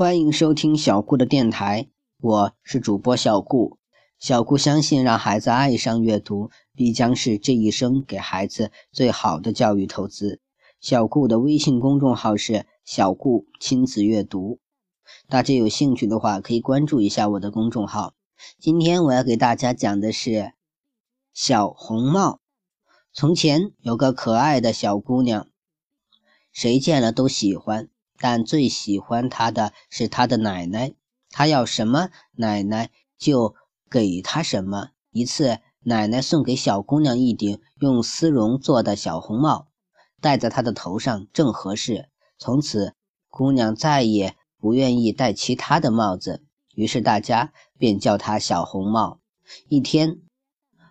欢迎收听小顾的电台，我是主播小顾。小顾相信，让孩子爱上阅读，必将是这一生给孩子最好的教育投资。小顾的微信公众号是“小顾亲子阅读”，大家有兴趣的话可以关注一下我的公众号。今天我要给大家讲的是小红帽。从前有个可爱的小姑娘，谁见了都喜欢，但最喜欢她的是她的奶奶。她要什么，奶奶就给她什么。一次，奶奶送给小姑娘一顶用丝绒做的小红帽，戴在她的头上正合适。从此，姑娘再也不愿意戴其他的帽子，于是大家便叫她小红帽。一天，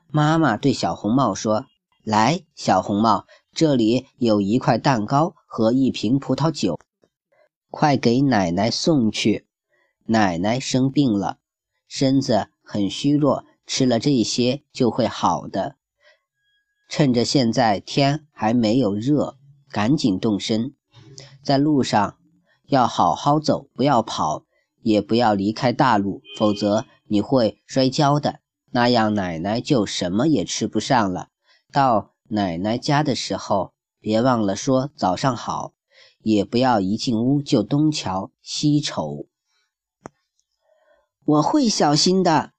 妈妈对小红帽说。来，小红帽，这里有一块蛋糕和一瓶葡萄酒，快给奶奶送去。奶奶生病了，身子很虚弱，吃了这些就会好的。趁着现在天还没有热，赶紧动身。在路上要好好走，不要跑，也不要离开大路，否则你会摔跤的。那样奶奶就什么也吃不上了。到奶奶家的时候，别忘了说早上好，也不要一进屋就东瞧西瞅。我会小心的，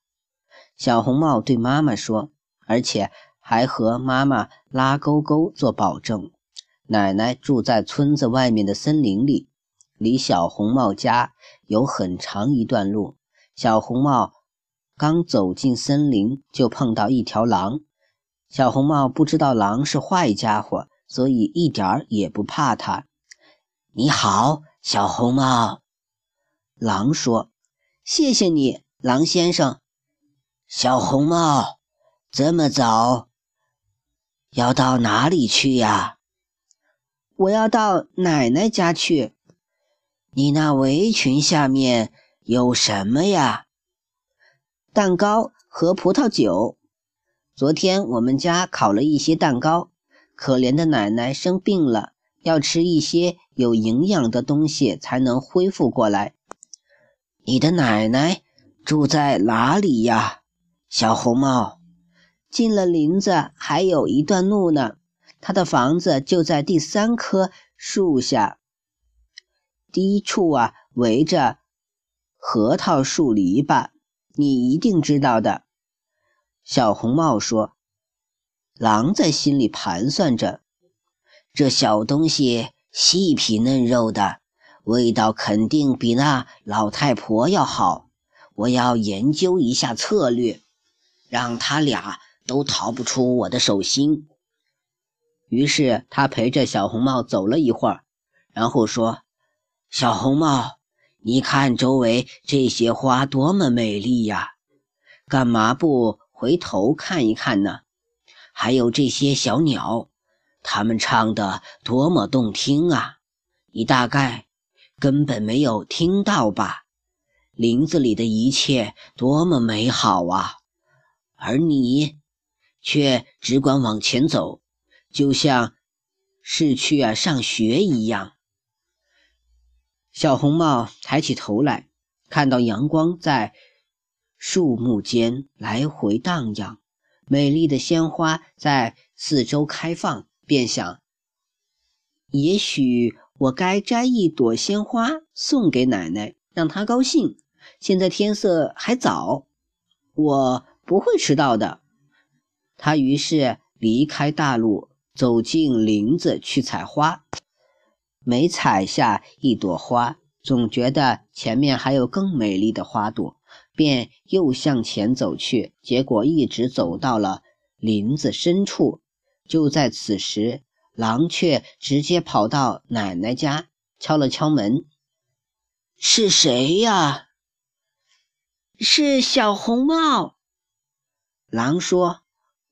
小红帽对妈妈说，而且还和妈妈拉勾勾做保证。奶奶住在村子外面的森林里，离小红帽家有很长一段路。小红帽刚走进森林，就碰到一条狼。小红帽不知道狼是坏家伙，所以一点儿也不怕它。你好，小红帽。狼说：“谢谢你，狼先生。”小红帽，这么早，要到哪里去呀？我要到奶奶家去。你那围裙下面有什么呀？蛋糕和葡萄酒。昨天我们家烤了一些蛋糕，可怜的奶奶生病了，要吃一些有营养的东西才能恢复过来。你的奶奶住在哪里呀，小红帽？进了林子还有一段路呢，她的房子就在第三棵树下，低处啊围着核桃树篱笆，你一定知道的。小红帽说：“狼在心里盘算着，这小东西细皮嫩肉的，味道肯定比那老太婆要好。我要研究一下策略，让他俩都逃不出我的手心。”于是他陪着小红帽走了一会儿，然后说：“小红帽，你看周围这些花多么美丽呀，干嘛不？”回头看一看呢，还有这些小鸟，他们唱的多么动听啊！你大概根本没有听到吧？林子里的一切多么美好啊！而你却只管往前走，就像是去啊上学一样。小红帽抬起头来，看到阳光在。树木间来回荡漾，美丽的鲜花在四周开放，便想：也许我该摘一朵鲜花送给奶奶，让她高兴。现在天色还早，我不会迟到的。他于是离开大路，走进林子去采花。每采下一朵花，总觉得前面还有更美丽的花朵。便又向前走去，结果一直走到了林子深处。就在此时，狼却直接跑到奶奶家，敲了敲门：“是谁呀？”“是小红帽。”狼说：“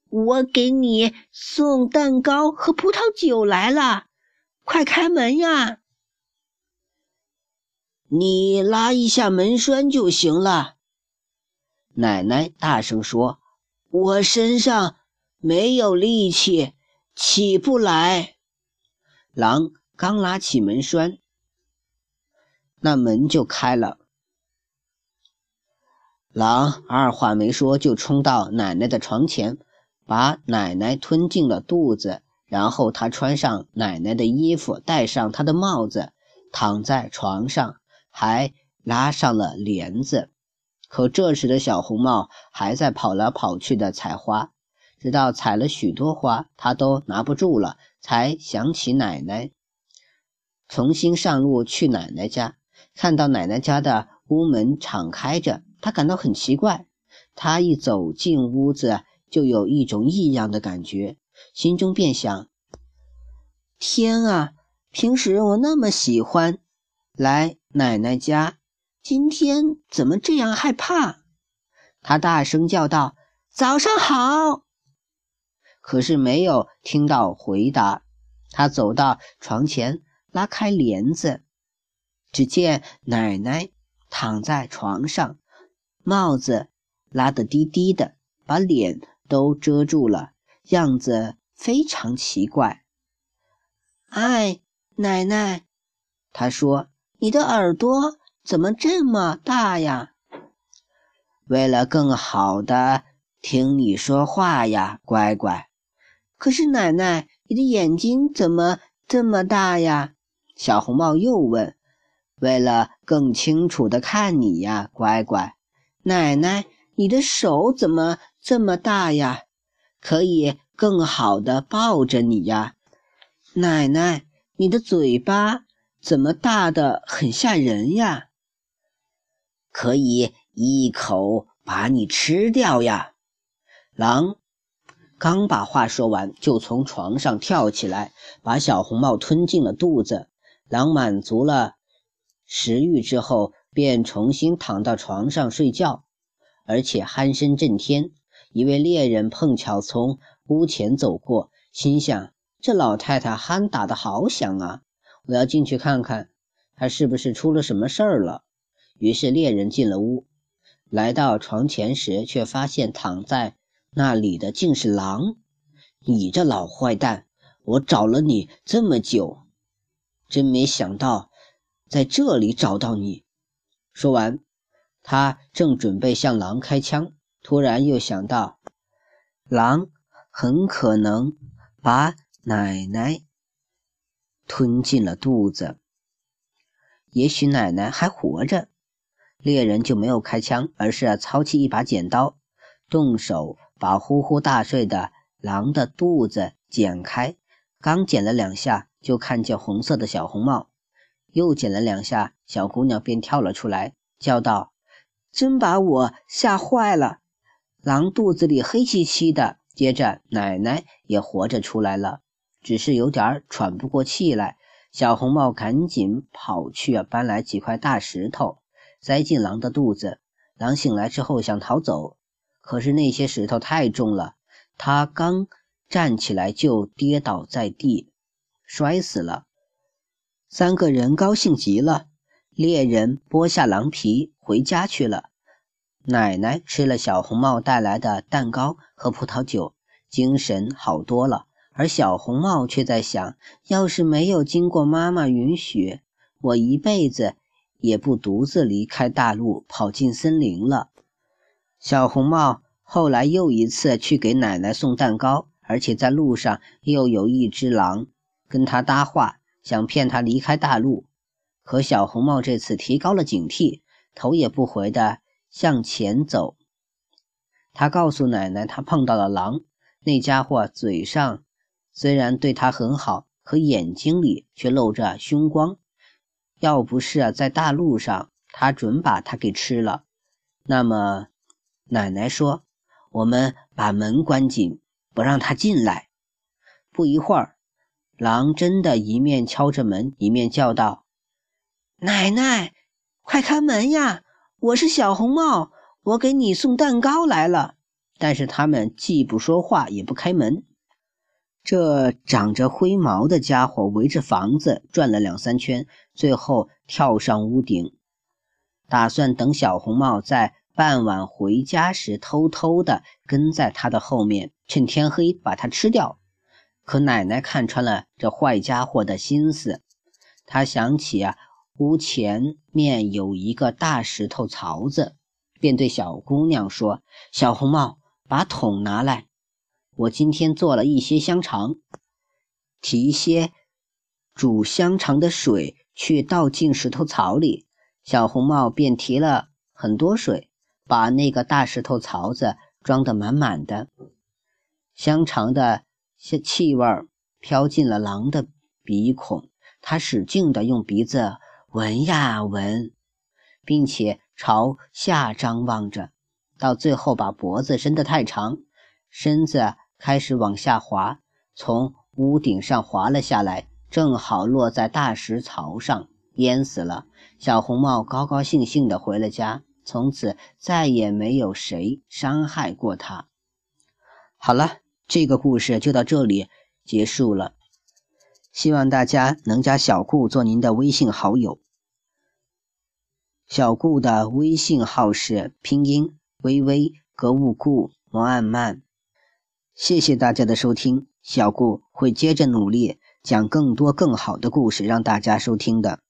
我给你送蛋糕和葡萄酒来了，快开门呀！”“你拉一下门栓就行了。”奶奶大声说：“我身上没有力气，起不来。”狼刚拉起门栓，那门就开了。狼二话没说就冲到奶奶的床前，把奶奶吞进了肚子。然后他穿上奶奶的衣服，戴上她的帽子，躺在床上，还拉上了帘子。可这时的小红帽还在跑来跑去的采花，直到采了许多花，他都拿不住了，才想起奶奶，重新上路去奶奶家。看到奶奶家的屋门敞开着，他感到很奇怪。他一走进屋子，就有一种异样的感觉，心中便想：天啊，平时我那么喜欢来奶奶家。今天怎么这样害怕？他大声叫道：“早上好！”可是没有听到回答。他走到床前，拉开帘子，只见奶奶躺在床上，帽子拉得低低的，把脸都遮住了，样子非常奇怪。哎，奶奶，他说：“你的耳朵。”怎么这么大呀？为了更好的听你说话呀，乖乖。可是奶奶，你的眼睛怎么这么大呀？小红帽又问。为了更清楚的看你呀，乖乖。奶奶，你的手怎么这么大呀？可以更好的抱着你呀。奶奶，你的嘴巴怎么大的很吓人呀？可以一口把你吃掉呀！狼刚把话说完，就从床上跳起来，把小红帽吞进了肚子。狼满足了食欲之后，便重新躺到床上睡觉，而且鼾声震天。一位猎人碰巧从屋前走过，心想：这老太太鼾打得好响啊！我要进去看看，她是不是出了什么事儿了。于是猎人进了屋，来到床前时，却发现躺在那里的竟是狼。你这老坏蛋，我找了你这么久，真没想到在这里找到你。说完，他正准备向狼开枪，突然又想到，狼很可能把奶奶吞进了肚子，也许奶奶还活着。猎人就没有开枪，而是操起一把剪刀，动手把呼呼大睡的狼的肚子剪开。刚剪了两下，就看见红色的小红帽。又剪了两下，小姑娘便跳了出来，叫道：“真把我吓坏了！”狼肚子里黑漆漆的。接着，奶奶也活着出来了，只是有点喘不过气来。小红帽赶紧跑去啊搬来几块大石头。塞进狼的肚子，狼醒来之后想逃走，可是那些石头太重了，他刚站起来就跌倒在地，摔死了。三个人高兴极了，猎人剥下狼皮回家去了。奶奶吃了小红帽带来的蛋糕和葡萄酒，精神好多了，而小红帽却在想：要是没有经过妈妈允许，我一辈子。也不独自离开大陆，跑进森林了。小红帽后来又一次去给奶奶送蛋糕，而且在路上又有一只狼跟他搭话，想骗他离开大陆。可小红帽这次提高了警惕，头也不回地向前走。他告诉奶奶，他碰到了狼，那家伙嘴上虽然对他很好，可眼睛里却露着凶光。要不是在大路上，他准把他给吃了。那么，奶奶说：“我们把门关紧，不让他进来。”不一会儿，狼真的一面敲着门，一面叫道：“奶奶，快开门呀！我是小红帽，我给你送蛋糕来了。”但是他们既不说话，也不开门。这长着灰毛的家伙围着房子转了两三圈，最后跳上屋顶，打算等小红帽在傍晚回家时偷偷的跟在他的后面，趁天黑把他吃掉。可奶奶看穿了这坏家伙的心思，她想起啊，屋前面有一个大石头槽子，便对小姑娘说：“小红帽，把桶拿来，我今天做了一些香肠，提一些煮香肠的水去倒进石头槽里。”小红帽便提了很多水，把那个大石头槽子装得满满的。香肠的气气味飘进了狼的鼻孔，他使劲地用鼻子。闻呀闻，并且朝下张望着，到最后把脖子伸得太长，身子开始往下滑，从屋顶上滑了下来，正好落在大石槽上，淹死了。小红帽高高兴兴地回了家，从此再也没有谁伤害过他。好了，这个故事就到这里结束了。希望大家能加小顾做您的微信好友。小顾的微信号是拼音微微格物顾摩按曼。谢谢大家的收听，小顾会接着努力讲更多更好的故事让大家收听的。